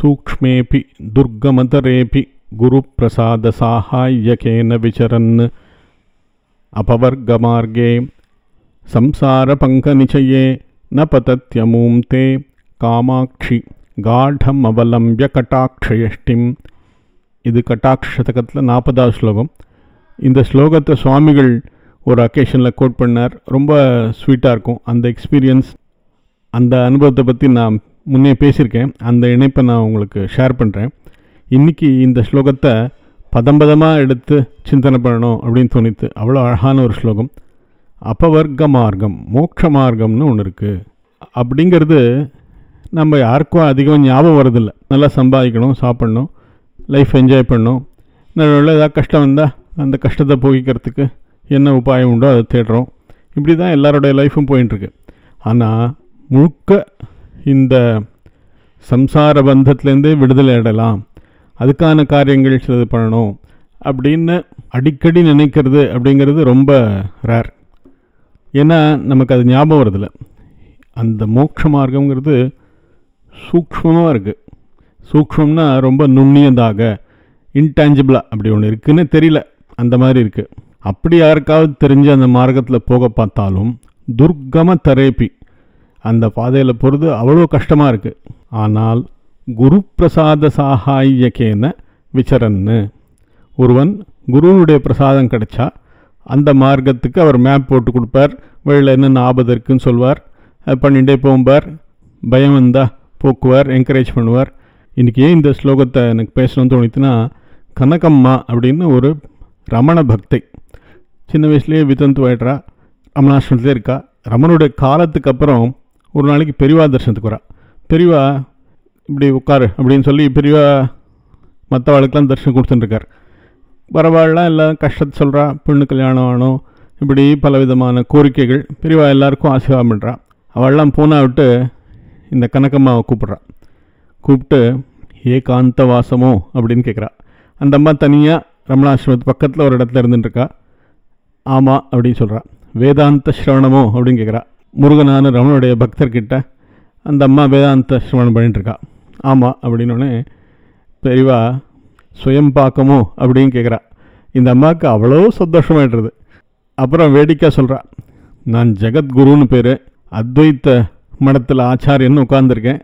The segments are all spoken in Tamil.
सूक्ष्मेऽपि दुर्गमतरेऽपि गुरुप्रसादसाहाय्यकेन विचरन् अपवर्गमार्गे संसारपङ्कनिचये न पतत्यमूं ते காமாட்சி காடம் அவலம்பிய கட்டாட்சயஷ்டிம் இது கட்டாட்ச சதகத்தில் நாற்பதாவது ஸ்லோகம் இந்த ஸ்லோகத்தை சுவாமிகள் ஒரு அக்கேஷனில் கோட் பண்ணார் ரொம்ப ஸ்வீட்டாக இருக்கும் அந்த எக்ஸ்பீரியன்ஸ் அந்த அனுபவத்தை பற்றி நான் முன்னே பேசியிருக்கேன். அந்த இணைப்பை நான் உங்களுக்கு ஷேர் பண்ணுறேன் இன்றைக்கி இந்த ஸ்லோகத்தை பதம் பதமாக எடுத்து சிந்தனை பண்ணணும் அப்படின்னு தோணித்து அவ்வளோ அழகான ஒரு ஸ்லோகம். அபவர்க்க மார்க்கம் மோட்ச மார்க்கம்னு ஒன்று இருக்குது அப்படிங்கிறது நம்ம யாருக்கும் அதிகம் ஞாபகம் வரதில்லை நல்லா சம்பாதிக்கணும் சாப்பிட்ணும் லைஃப் என்ஜாய் பண்ணணும். நல்ல ஏதாவது கஷ்டம் வந்தால் அந்த கஷ்டத்தை போகிக்கிறதுக்கு என்ன உபாயம் உண்டோ அதை தேடுறோம். இப்படி தான் எல்லாருடைய லைஃப்பும் போயின்ட்டுருக்கு. ஆனால் முழுக்க இந்த சம்சார பந்தத்துலேருந்தே விடுதலை அடலாம் அதுக்கான காரியங்கள் சிலது பண்ணணும். அப்படின்னு அடிக்கடி நினைக்கிறது அப்படிங்கிறது ரொம்ப ரேர் ஏன்னா நமக்கு அது ஞாபகம் வருதில்ல அந்த மோட்ச மார்க்கங்கிறது சூக்ஷ்மமாக இருக்குது சூக்ஷ்மம்னா ரொம்ப நுண்ணியதாக இன்டான்ஜிபிளாக அப்படி ஒன்று இருக்குன்னு தெரியல. அந்த மாதிரி இருக்குது அப்படி யாருக்காவது தெரிஞ்சு அந்த மார்க்கத்தில் போக பார்த்தாலும் துர்கம தரேபி அந்த பாதையில் போகிறது அவ்வளோ கஷ்டமாக இருக்குது ஆனால் குரு பிரசாத சாகாயக்கேன விசரன்னு. ஒருவன் குருவனுடைய பிரசாதம் கிடைச்சா அந்த மார்க்கத்துக்கு அவர் மேப் போட்டு கொடுப்பார். வழியில் என்னென்ன ஆபத்து இருக்குன்னு சொல்வார். பண்ணிகிட்டே போகும்பார். பயம் வந்தால் போக்குவார் என்கரேஜ் பண்ணுவார். இன்றைக்கி ஏன் இந்த ஸ்லோகத்தை எனக்கு பேசணும்னு தோணித்துன்னா கனகம்மா அப்படின்னு ஒரு ரமண பக்தை சின்ன வயசுலேயே வித்தந்து ஆயிடுறா ரமணாசிரமத்திலே இருக்கா. ரமனுடைய காலத்துக்கு அப்புறம் ஒரு நாளைக்கு பெரியவா தரிசனத்துக்கு வரா. பெரியவா இப்படி உட்காரு அப்படின்னு சொல்லி பெரியவா மற்றவாளுக்கெலாம் தரிசனம் கொடுத்துட்டுருக்கார். வரவாள்லாம் எல்லாம் கஷ்டத்தை சொல்கிறா பெண்ணு கல்யாணம் ஆனோம் இப்படி பல விதமான கோரிக்கைகள். பெரியவா எல்லாருக்கும் ஆசீர்வாதம் பண்ணுறா அவள்லாம் போனா விட்டு இந்த கனக்கம்மாவை கூப்பிட்றா. கூப்பிட்டு ஏகாந்த வாசமோ அப்படின்னு கேட்குறா அந்த அம்மா தனியாக ரமணாசிரமத்து பக்கத்தில் ஒரு இடத்துல இருந்துட்டுருக்கா. ஆமாம் அப்படின்னு சொல்கிறா வேதாந்த ஸ்ரவணமோ? அப்படின்னு கேட்குறா முருகனான ரமணுடைய பக்தர்கிட்ட அந்த அம்மா வேதாந்த ஸ்ரவணம் பண்ணிட்டுருக்கா. ஆமாம் அப்படின்னோடனே பெரியவா சுயம் பார்க்கமோ அப்படின்னு கேட்குறா இந்த அம்மாவுக்கு அவ்வளோ சந்தோஷமாயிடுறது அப்புறம் வேடிக்கை சொல்கிறா நான் ஜெகத்குருன்னு பேர் அத்வைத்த மடத்தில் ஆச்சாரியன்னு உட்காந்துருக்கேன்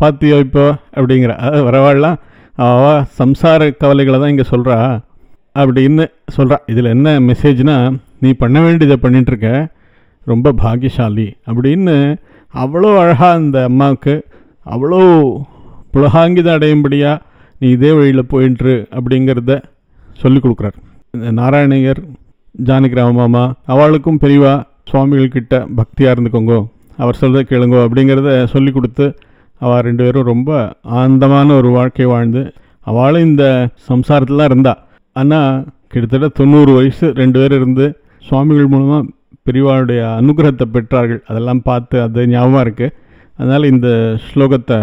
பார்த்தியோ இப்போ? அப்படிங்கிற. அதாவது வரவாள்லாம் அவ சம்சார கவலைகளை தான் இங்கே சொல்கிறா அப்படின்னு சொல்கிறா இதில் என்ன மெசேஜ்னால் நீ பண்ண வேண்டியதை பண்ணிகிட்ருக்க ரொம்ப பாகியசாலி அப்படின்னு அவ்வளோ அழகாக அந்த அம்மாவுக்கு அவ்வளோ புலகாங்கிதம் அடையும்படியாக நீ இதே வழியில் போயின்று அப்படிங்கிறத சொல்லி கொடுக்குறார். நாராயணையர் ஜானகிராம மாமா அவளுக்கும் பெரியவா சுவாமிகள்கிட்ட பக்தியாக இருந்துக்கோங்கோ அவர் சொல்கிறத கேளுங்கோ அப்படிங்கிறத சொல்லி கொடுத்து அவள் ரெண்டு பேரும் ரொம்ப ஆனந்தமான ஒரு வாழ்க்கை வாழ்ந்து அவளும் இந்த சம்சாரத்தில் தான் இருந்தா. ஆனால் கிட்டத்தட்ட தொண்ணூறு வயசு ரெண்டு பேர் இருந்து சுவாமிகள் மூலமாக பெரியவாளுடைய அனுகிரகத்தை பெற்றார்கள். அதெல்லாம் பார்த்து அது ஞாபகமாக இருக்குது அதனால் இந்த ஸ்லோகத்தை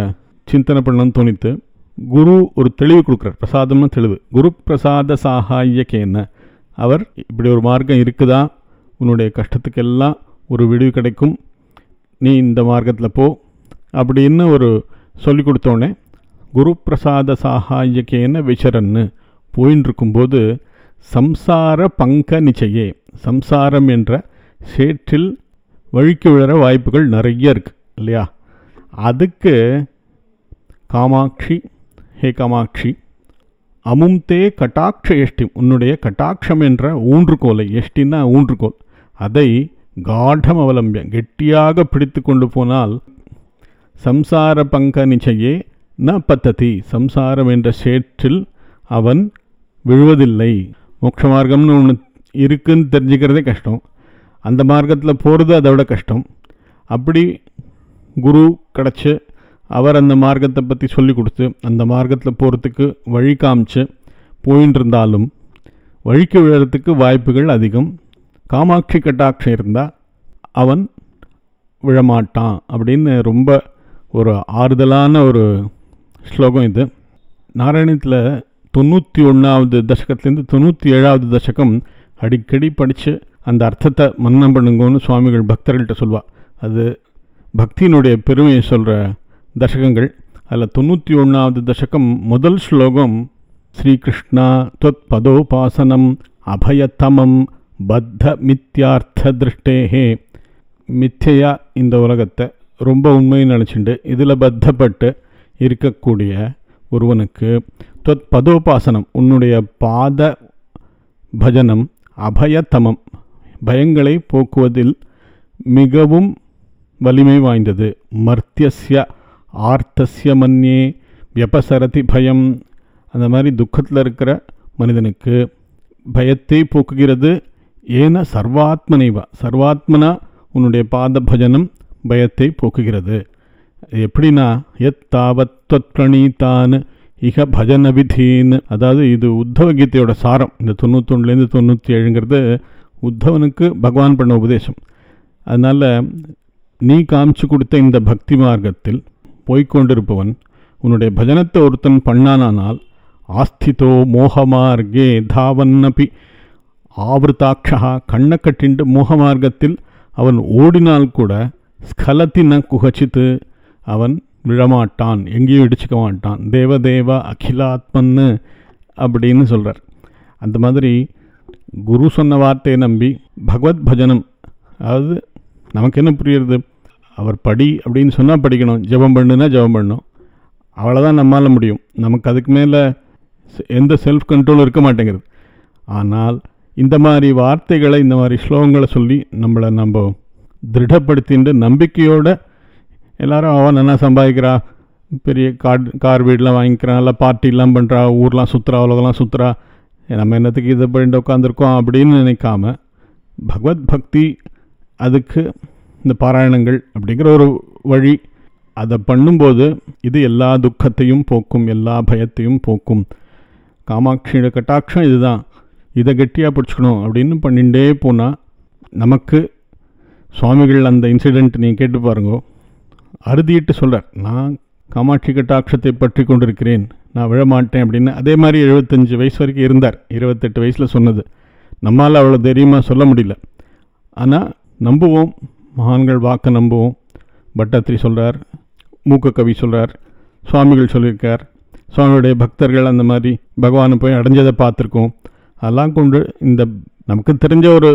சிந்தனை பண்ணணும்னு தோணித்து குரு ஒரு தெளிவு கொடுக்குறார். பிரசாதம்னு தெளிவு. குரு பிரசாத சாகாயக்கேன அவர் இப்படி ஒரு மார்க்கம் இருக்குதா? உன்னுடைய கஷ்டத்துக்கெல்லாம் ஒரு விடிவு கிடைக்கும். நீ இந்த மார்க்கத்தில் போ. அப்படின்னு ஒரு சொல்லி கொடுத்தோடனே குரு பிரசாத சாகாயக்கேன விசரன்னு போயின்னு இருக்கும்போது சம்சார பங்க நிச்சயே. சம்சாரம் என்ற சேற்றில் வழுக்கி விழற வாய்ப்புகள் நிறைய இருக்குது இல்லையா? அதுக்கு காமாட்சி ஹே காமாட்சி அமும்தே கட்டாட்ச எஷ்டி உன்னுடைய கட்டாட்சம் என்ற ஊன்றுகோலை எஷ்டின்னா ஊன்றுகோல் அதை காடம் அவலம்பியம் கெட்டியாக பிடித்து கொண்டு போனால் சம்சார பங்க நிச்சயே ந பத்ததி சம்சாரம் என்ற சேற்றில் அவன் விழுவதில்லை. மோட்ச மார்க்கம்னு ஒன்று இருக்குன்னு தெரிஞ்சுக்கிறதே கஷ்டம். அந்த மார்க்கத்தில் போகிறது அதை விட கஷ்டம். அப்படி குரு கிடச்சி அவர் அந்த மார்க்கத்தை பற்றி சொல்லி கொடுத்து அந்த மார்க்கத்தில் போகிறதுக்கு வழி காமிச்சு போயின்னு இருந்தாலும் வழிக்கு விழறதுக்கு வாய்ப்புகள் அதிகம். காமாட்சி கட்டாட்சம் இருந்தால் அவன் விழமாட்டான் அப்படின்னு ரொம்ப ஒரு ஆறுதலான ஒரு ஸ்லோகம் இது. நாராயணத்தில் தொண்ணூற்றி ஒன்றாவது தசகத்துலேருந்து தொண்ணூற்றி ஏழாவது தசகம் அடிக்கடி படித்து அந்த அர்த்தத்தை மன்னம் பண்ணுங்கன்னு சுவாமிகள் பக்தர்கள்ட்ட சொல்வா. அது பக்தியினுடைய பெருமையை சொல்கிற தசகங்கள். அதில் தொண்ணூற்றி ஒன்றாவது தசகம் முதல் ஸ்லோகம் ஸ்ரீகிருஷ்ணா தொத் பதோபாசனம் அபயத்தமம் பத்த மித்யார்த்த திருஷ்டேஹே. மித்தையா இந்த உலகத்தை ரொம்ப உண்மைன்னு நினச்சிண்டு. இதில் பத்தப்பட்டு இருக்கக்கூடிய ஒருவனுக்கு தொத் பதோபாசனம் உன்னுடைய பாத பஜனம் அபயத்தமம் பயங்களை போக்குவதில் மிகவும் வலிமை வாய்ந்தது. மர்த்தியஸ்ய ஆர்த்தஸ்ய மன்யே வியபசரதி பயம். அந்த மாதிரி துக்கத்தில் இருக்கிற மனிதனுக்கு பயத்தை போக்குகிறது. ஏன சர்வாத்மனைவா? சர்வாத்மனா உன்னுடைய பாத பஜனம் பயத்தை போக்குகிறது. எப்படின்னா எத் தாவத் தொத் பிரணீதான் இக பஜன விதின்னு அதாவது இது உத்தவ கீதையோட சாரம். இந்த தொண்ணூத்தொன்னுலேருந்து தொண்ணூற்றி ஏழுங்கிறது உத்தவனுக்கு பகவான் பண்ண உபதேசம். அதனால் நீ காமிச்சு கொடுத்த இந்த பக்தி மார்க்கத்தில் போய்கொண்டிருப்பவன் உன்னுடைய பஜனத்தை ஒருத்தன் பண்ணானால் ஆஸ்திதோ மோகமார்கே தாவன்னபி. ஆவருத்தாட்சா கண்ணை கட்டிண்டு மோகமார்க்கத்தில் அவன் ஓடினால் கூட ஸ்கலத்தின குகச்சித்து அவன் விழமாட்டான் எங்கேயும் இடிச்சுக்க மாட்டான். தேவதேவ அகிலாத்மன்னு அப்படின்னு சொல்கிறார் அந்த மாதிரி குரு சொன்ன வார்த்தையை நம்பி பகவத் பஜனம் அதாவது நமக்கு என்ன புரியுறது? அவர் படி அப்படின்னு சொன்னால் படிக்கணும். ஜெபம் பண்ணுனா ஜெபம் பண்ணணும் அவ்வளோதான் நம்மால் முடியும். நமக்கு அதுக்கு மேலே எந்த செல்ஃப் கண்ட்ரோலும் இருக்க மாட்டேங்கிறது ஆனால் இந்த மாதிரி வார்த்தைகளை இந்த மாதிரி ஸ்லோகங்களை சொல்லி நம்மளை நம்ம திருடப்படுத்திட்டு நம்பிக்கையோடு எல்லாரும் அவன் நல்லா சம்பாதிக்கிறா? பெரிய கார் கார் வீடெலாம் வாங்கிக்கிறான். இல்லை பார்ட்டிலாம் பண்ணுறா ஊர்லாம் சுற்றுறா உலகெல்லாம் சுற்றுறா நம்ம என்னத்துக்கு இதை பண்ணிட்டு உட்காந்துருக்கோம் அப்படின்னு நினைக்காம பகவத் பக்தி அதுக்கு இந்த பாராயணங்கள் அப்படிங்கிற ஒரு வழி அதை பண்ணும்போது இது எல்லா துக்கத்தையும் போக்கும் எல்லா பயத்தையும் போக்கும். காமாட்சியோட கட்டாட்சம் இதுதான். இதை கெட்டியாக பிடிச்சிக்கணும் அப்படின்னு பண்ணிகிட்டே போனால் நமக்கு சுவாமிகள் அந்த இன்சிடெண்ட் நீங்கள் கேட்டு பாருங்கோ. அறுதிட்டு சொல்கிறார் நான் காமாட்சி கட்டாட்சத்தை பற்றி கொண்டிருக்கிறேன். நான் விழமாட்டேன் அப்படின்னு அதே மாதிரி எழுபத்தஞ்சு வயசு வரைக்கும் இருந்தார். இருபத்தெட்டு வயசில் சொன்னது. நம்மால் அவ்வளோ தைரியமாக சொல்ல முடியல. ஆனால் நம்புவோம். மகான்கள் வாக்க நம்புவோம். பட்டாத்திரி சொல்கிறார் மூக்க கவி சொல்கிறார் சுவாமிகள் சொல்லியிருக்கார். சுவாமியுடைய பக்தர்கள் அந்த மாதிரி பகவானை போய் அடைஞ்சதை பார்த்துருக்கோம். அதெல்லாம் கொண்டு இந்த நமக்கு தெரிஞ்ச ஒரு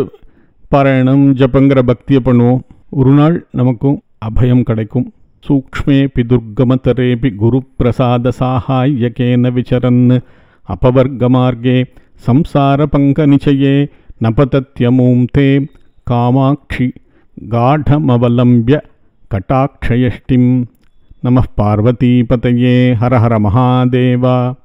பாராயணம் ஜப்பங்கிற பக்தியை பண்ணுவோம். ஒரு நாள் நமக்கும் அபயம் கிடைக்கும். सूक्ष्मेऽपि दुर्गमतरेऽपि गुरुप्रसादसाहाय्यकेन विचरन्। अपवर्गमार्गे संसारपङ्कनिचये न पतत्यमूं ते कामाक्षि गाढमवलम्ब्य कटाक्षयष्टिं नमः पार्वतीपतये हर हर महादेव।